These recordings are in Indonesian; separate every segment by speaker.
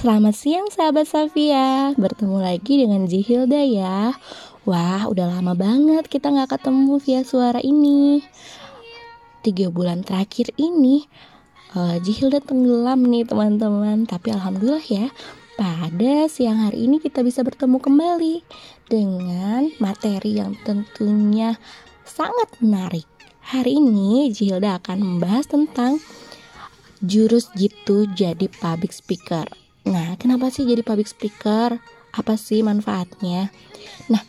Speaker 1: Selamat siang sahabat Safia. Bertemu lagi dengan Jihilda ya. Wah udah lama banget kita gak ketemu via suara ini. Tiga bulan terakhir ini uh, Jihilda tenggelam nih teman-teman. Tapi Alhamdulillah ya Pada siang hari ini kita bisa bertemu kembali Dengan materi yang tentunya sangat menarik. Hari ini Jihilda akan membahas tentang jurus gitu jadi public speaker Nah, kenapa sih jadi public speaker? Apa sih manfaatnya? Nah,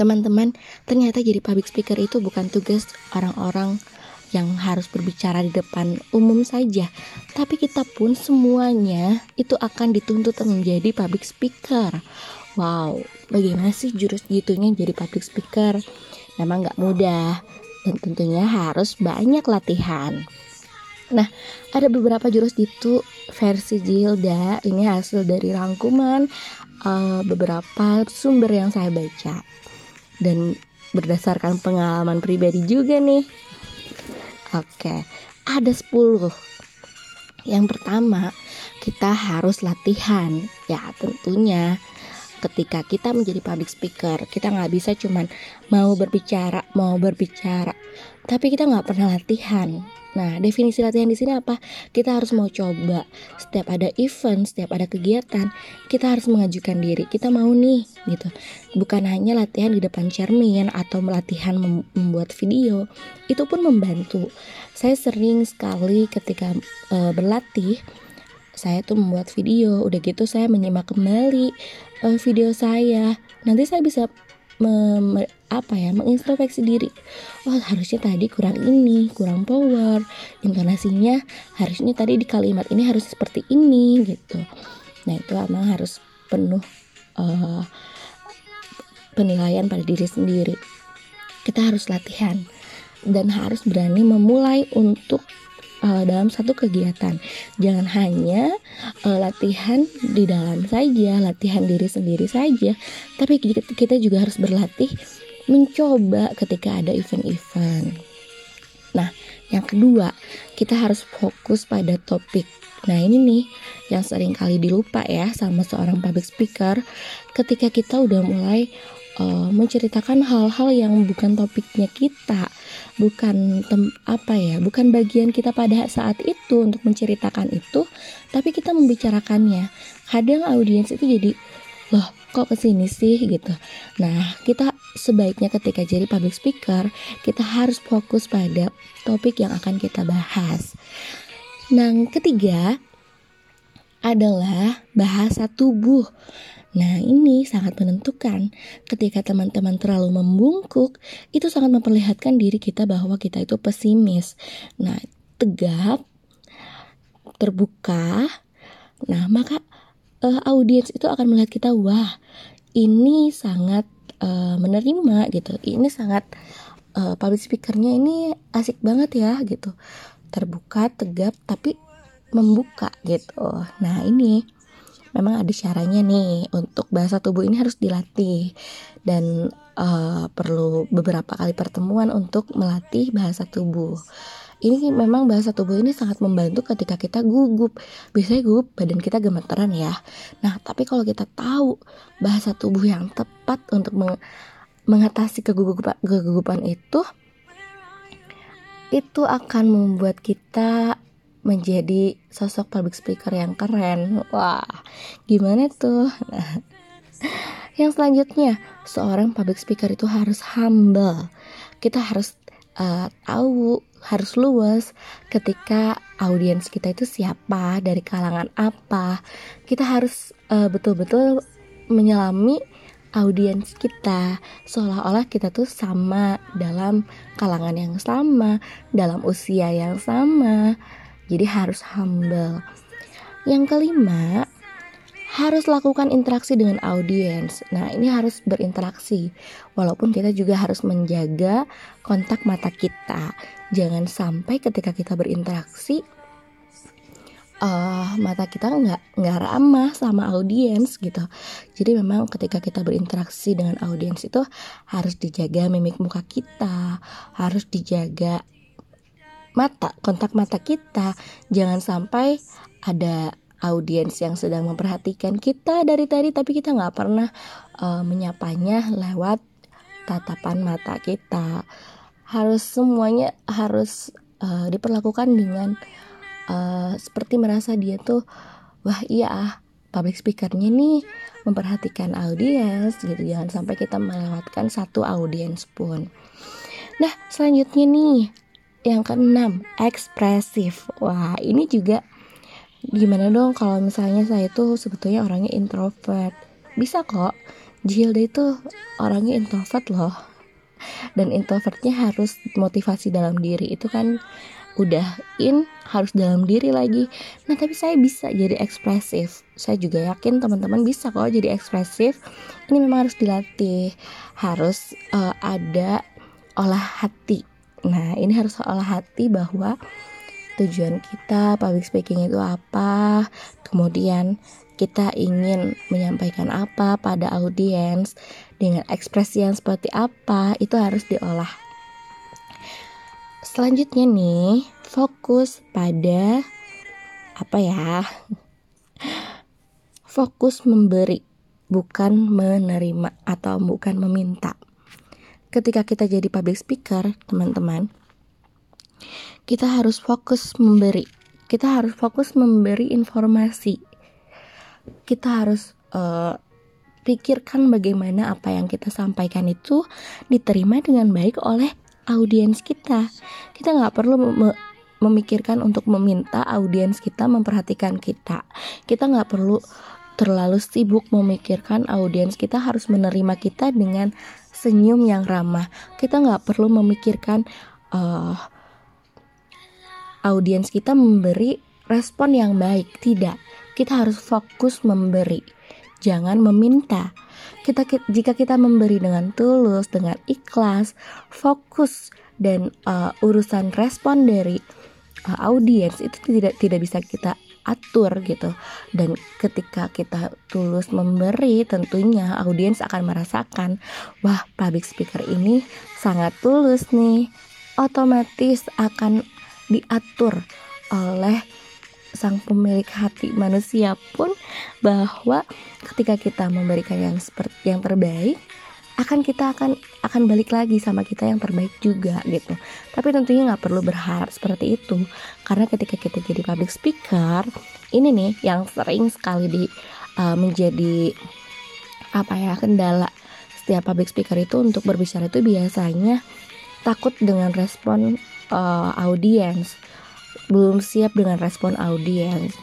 Speaker 1: teman-teman, ternyata jadi public speaker itu bukan tugas orang-orang yang harus berbicara di depan umum saja, tapi kita pun semuanya itu akan dituntut menjadi public speaker. Wow, bagaimana sih jurus gitunya jadi public speaker? Memang nggak mudah dan tentunya harus banyak latihan. Nah, ada beberapa jurus gitu versi Jilda. Ini hasil dari rangkuman uh, beberapa sumber yang saya baca dan berdasarkan pengalaman pribadi juga nih. Oke, ada 10. Yang pertama, kita harus latihan. Ya, tentunya ketika kita menjadi public speaker, kita nggak bisa cuman mau berbicara, mau berbicara, tapi kita nggak pernah latihan Nah, definisi latihan di sini apa? Kita harus mau coba. Setiap ada event, setiap ada kegiatan, kita harus mengajukan diri. Kita mau nih, gitu. Bukan hanya latihan di depan cermin atau latihan membuat video. Itu pun membantu. Saya sering sekali ketika e, berlatih saya tuh membuat video. Udah gitu saya menyimak kembali uh, video saya. Nanti saya bisa me, apa ya mengintrospeksi diri. Oh harusnya tadi kurang ini kurang power. Intonasinya harusnya tadi di kalimat ini harus seperti ini gitu. Nah itu emang harus penuh uh, penilaian pada diri sendiri. Kita harus latihan dan harus berani memulai untuk uh, dalam satu kegiatan. Jangan hanya uh, latihan di dalam saja, latihan diri sendiri saja, tapi kita juga harus berlatih mencoba ketika ada event-event. Nah, yang kedua, kita harus fokus pada topik. Nah, ini nih yang sering kali dilupa ya sama seorang public speaker ketika kita udah mulai uh, menceritakan hal-hal yang bukan topiknya kita bukan tem apa ya bukan bagian kita pada saat itu untuk menceritakan itu tapi kita membicarakannya. Kadang audiens itu jadi loh kok ke sini sih? gitu. Nah kita sebaiknya ketika jadi public speaker kita harus fokus pada topik yang akan kita bahas. Nah ketiga adalah bahasa tubuh Nah, ini sangat menentukan. Ketika teman-teman terlalu membungkuk, itu sangat memperlihatkan diri kita bahwa kita itu pesimis. Nah, tegap, terbuka. Nah, maka uh, audiens itu akan melihat kita, wah, ini sangat uh, menerima gitu. Ini sangat uh, public speakernya ini asik banget ya gitu. Terbuka, tegap, tapi membuka gitu. Nah, ini memang ada caranya nih untuk bahasa tubuh ini harus dilatih dan uh, perlu beberapa kali pertemuan untuk melatih bahasa tubuh. Ini memang bahasa tubuh ini sangat membantu ketika kita gugup. Biasanya gugup badan kita gemeteran ya. Nah, tapi kalau kita tahu bahasa tubuh yang tepat untuk meng mengatasi kegugupan, kegugupan itu itu akan membuat kita menjadi sosok public speaker yang keren. Wah, gimana tuh? Nah, yang selanjutnya, seorang public speaker itu harus humble. Kita harus uh, tahu, harus luas ketika audiens kita itu siapa, dari kalangan apa. Kita harus uh, betul-betul menyelami audiens kita seolah-olah kita tuh sama dalam kalangan yang sama, dalam usia yang sama jadi harus humble. Yang kelima, harus lakukan interaksi dengan audiens. Nah, ini harus berinteraksi. Walaupun kita juga harus menjaga kontak mata kita. Jangan sampai ketika kita berinteraksi uh, mata kita nggak nggak ramah sama audiens gitu. Jadi memang ketika kita berinteraksi dengan audiens itu harus dijaga mimik muka kita, harus dijaga mata, kontak mata kita. Jangan sampai ada audiens yang sedang memperhatikan kita dari tadi tapi kita nggak pernah uh, menyapanya lewat tatapan mata kita. Harus semuanya harus uh, diperlakukan dengan uh, seperti merasa dia tuh wah iya ah public speakernya nih memperhatikan audiens gitu. Jangan sampai kita melewatkan satu audiens pun. Nah selanjutnya nih yang keenam ekspresif. Wah ini juga gimana dong kalau misalnya saya tuh sebetulnya orangnya introvert? Bisa kok. Jilda itu orangnya introvert loh. Dan introvertnya harus motivasi dalam diri. Itu kan udah in harus dalam diri lagi. Nah tapi saya bisa jadi ekspresif. Saya juga yakin teman-teman bisa kok jadi ekspresif. Ini memang harus dilatih. Harus uh, ada olah hati nah ini harus olah hati bahwa tujuan kita public speaking itu apa kemudian kita ingin menyampaikan apa pada audiens dengan ekspresi yang seperti apa itu harus diolah. Selanjutnya nih fokus pada apa ya? Fokus memberi bukan menerima atau bukan meminta ketika kita jadi public speaker teman-teman kita harus fokus memberi kita harus fokus memberi informasi kita harus uh, pikirkan bagaimana apa yang kita sampaikan itu diterima dengan baik oleh audiens kita. Kita nggak perlu me memikirkan untuk meminta audiens kita memperhatikan kita. Kita nggak perlu terlalu sibuk memikirkan audiens kita harus menerima kita dengan senyum yang ramah. Kita nggak perlu memikirkan uh, audiens kita memberi respon yang baik. Tidak, kita harus fokus memberi, jangan meminta. Kita jika kita memberi dengan tulus, dengan ikhlas, fokus dan uh, urusan respon dari uh, audiens itu tidak tidak bisa kita atur gitu. Dan ketika kita tulus memberi, tentunya audiens akan merasakan, wah public speaker ini sangat tulus nih. Otomatis akan diatur oleh sang pemilik hati manusia pun bahwa ketika kita memberikan yang seperti yang terbaik akan kita akan akan balik lagi sama kita yang terbaik juga gitu. Tapi tentunya nggak perlu berharap seperti itu. Karena ketika kita jadi public speaker ini nih yang sering sekali di uh, menjadi apa ya kendala setiap public speaker itu untuk berbicara itu biasanya takut dengan respon uh, audiens. Belum siap dengan respon audiens.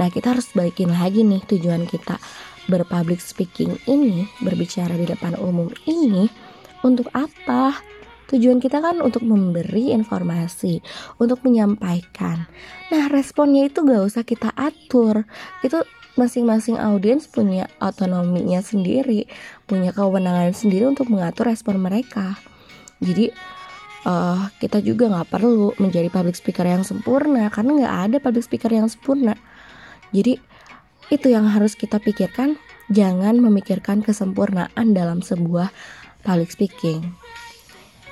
Speaker 1: Nah, kita harus balikin lagi nih tujuan kita berpublic speaking ini, berbicara di depan umum ini untuk apa? Tujuan kita kan untuk memberi informasi, untuk menyampaikan. Nah, responnya itu gak usah kita atur. Itu masing-masing audiens punya otonominya sendiri, punya kewenangan sendiri untuk mengatur respon mereka. Jadi uh, kita juga nggak perlu menjadi public speaker yang sempurna karena nggak ada public speaker yang sempurna jadi itu yang harus kita pikirkan. Jangan memikirkan kesempurnaan dalam sebuah public speaking.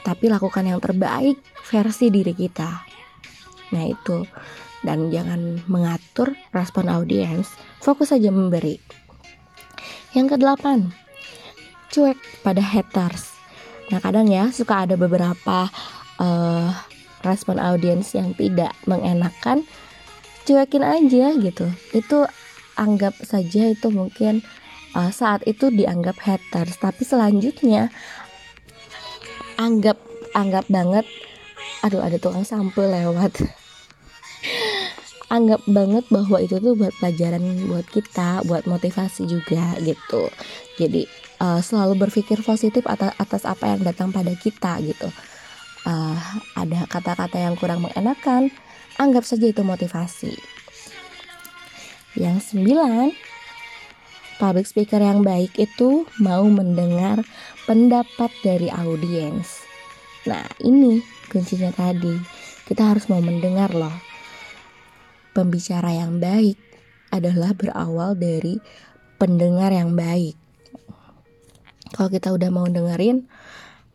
Speaker 1: Tapi lakukan yang terbaik versi diri kita. Nah itu. Dan jangan mengatur respon audiens. Fokus saja memberi. Yang kedelapan cuek pada haters. Nah kadang ya suka ada beberapa uh, respon audiens yang tidak mengenakan, cuekin aja gitu. Itu anggap saja itu mungkin uh, saat itu dianggap haters, tapi selanjutnya anggap anggap banget, aduh ada tukang sampel lewat. anggap banget bahwa itu tuh buat pelajaran buat kita, buat motivasi juga gitu. Jadi uh, selalu berpikir positif atas, atas apa yang datang pada kita gitu. Uh, ada kata-kata yang kurang mengenakan, anggap saja itu motivasi. Yang sembilan, public speaker yang baik itu mau mendengar pendapat dari audiens. Nah, ini kuncinya tadi. Kita harus mau mendengar loh. Pembicara yang baik adalah berawal dari pendengar yang baik kalau kita udah mau dengerin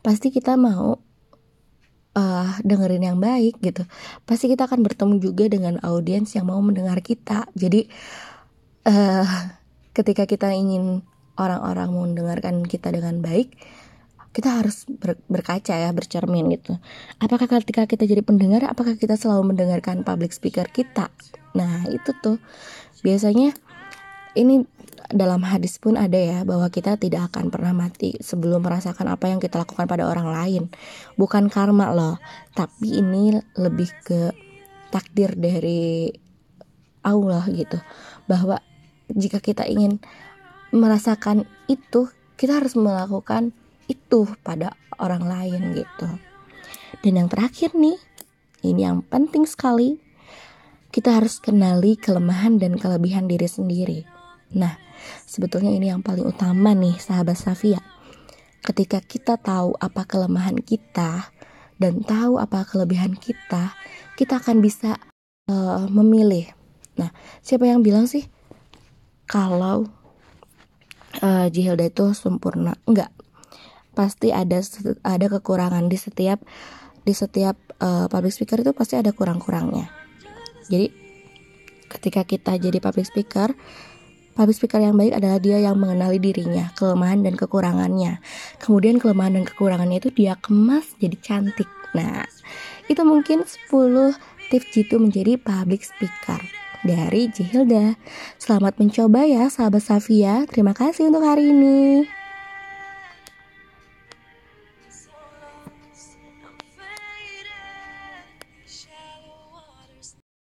Speaker 1: pasti kita mau dengerin yang baik gitu pasti kita akan bertemu juga dengan audiens yang mau mendengar kita. Jadi uh, ketika kita ingin orang-orang mau mendengarkan kita dengan baik kita harus ber, berkaca ya bercermin gitu. Apakah ketika kita jadi pendengar apakah kita selalu mendengarkan public speaker kita? Nah itu tuh. Biasanya ini dalam hadis pun ada ya bahwa kita tidak akan pernah mati sebelum merasakan apa yang kita lakukan pada orang lain bukan karma loh tapi ini lebih ke takdir dari Allah gitu bahwa jika kita ingin merasakan itu kita harus melakukan itu pada orang lain gitu. Dan yang terakhir nih, ini yang penting sekali, kita harus kenali kelemahan dan kelebihan diri sendiri. Nah, sebetulnya ini yang paling utama nih, sahabat Safia. Ketika kita tahu apa kelemahan kita dan tahu apa kelebihan kita, kita akan bisa uh, memilih. Nah, siapa yang bilang sih kalau uh, Jihilda itu sempurna? Enggak, pasti ada ada kekurangan di setiap di setiap uh, public speaker itu pasti ada kurang-kurangnya. Jadi ketika kita jadi public speaker, public speaker yang baik adalah dia yang mengenali dirinya, kelemahan dan kekurangannya. Kemudian kelemahan dan kekurangannya itu dia kemas jadi cantik. Nah, itu mungkin 10 tips jitu menjadi public speaker dari Jihilda. Selamat mencoba ya sahabat Safia. Terima kasih untuk hari ini.